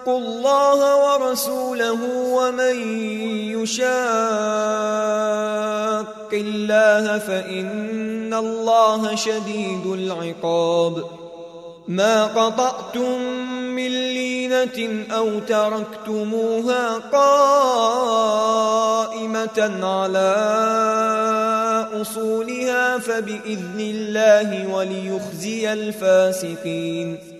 شاقوا الله ورسوله ومن يشاق الله فإن الله شديد العقاب. ما قطعتم من لينة أو تركتموها قائمة على أصولها فبإذن الله وليخزي الفاسقين.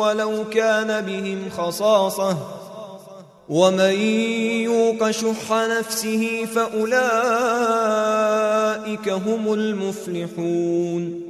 ولو كان بهم خصاصة. ومن يوق شح نفسه فأولئك هم المفلحون.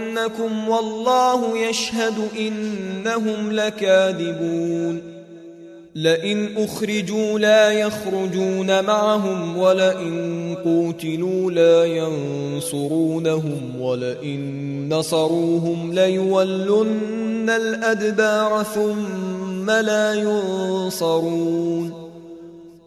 والله يشهد إنهم لكاذبون. لئن أخرجوا لا يخرجون معهم ولئن قوتلوا لا ينصرونهم ولئن نصروهم ليولن الأدبار ثم لا ينصرون.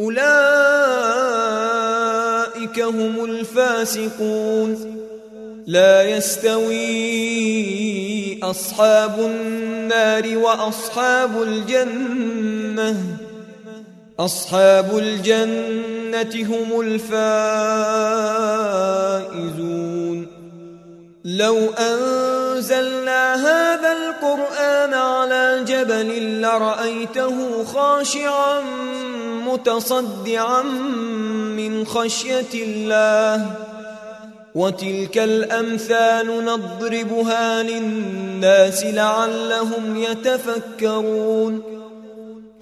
أولئك هم الفاسقون. لا يستوي أصحاب النار وأصحاب الجنة. أصحاب الجنة هم الفائزون. لو أنزلنا هذا القرآن على جبل لرأيته خاشعا متصدعا من خشية الله. وتلك الأمثال نضربها للناس لعلهم يتفكرون.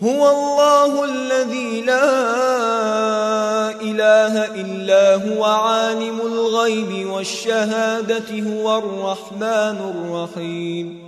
هو الله الذي لا إله إلا هو عالم الغيب والشهادة هو الرحمن الرحيم.